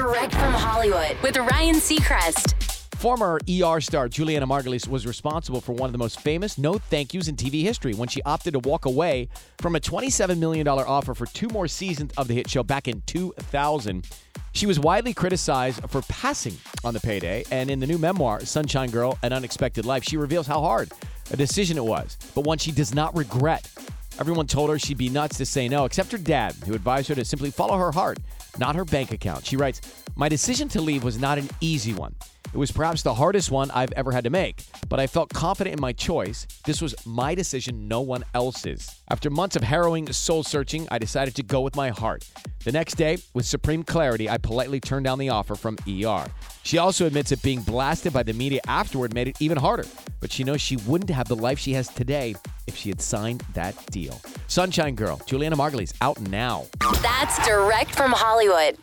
Direct from Hollywood with Ryan Seacrest. Former ER star Julianna Margulies was responsible for one of the most famous no thank yous in TV history when she opted to walk away from a $27 million offer for two more seasons of the hit show back in 2000. She was widely criticized for passing on the payday, and in the new memoir, Sunshine Girl An Unexpected Life, she reveals how hard a decision it was, but one she does not regret. Everyone told her she'd be nuts to say no, except her dad, who advised her to simply follow her heart, not her bank account. She writes, My decision to leave was not an easy one. It was perhaps the hardest one I've ever had to make, but I felt confident in my choice. This was my decision, no one else's. After months of harrowing soul searching, I decided to go with my heart. The next day, with supreme clarity, I politely turned down the offer from ER. She also admits that being blasted by the media afterward made it even harder, but she knows she wouldn't have the life she has today if she had signed that deal. Sunshine Girl, Julianna Margulies, out now. That's direct from Hollywood.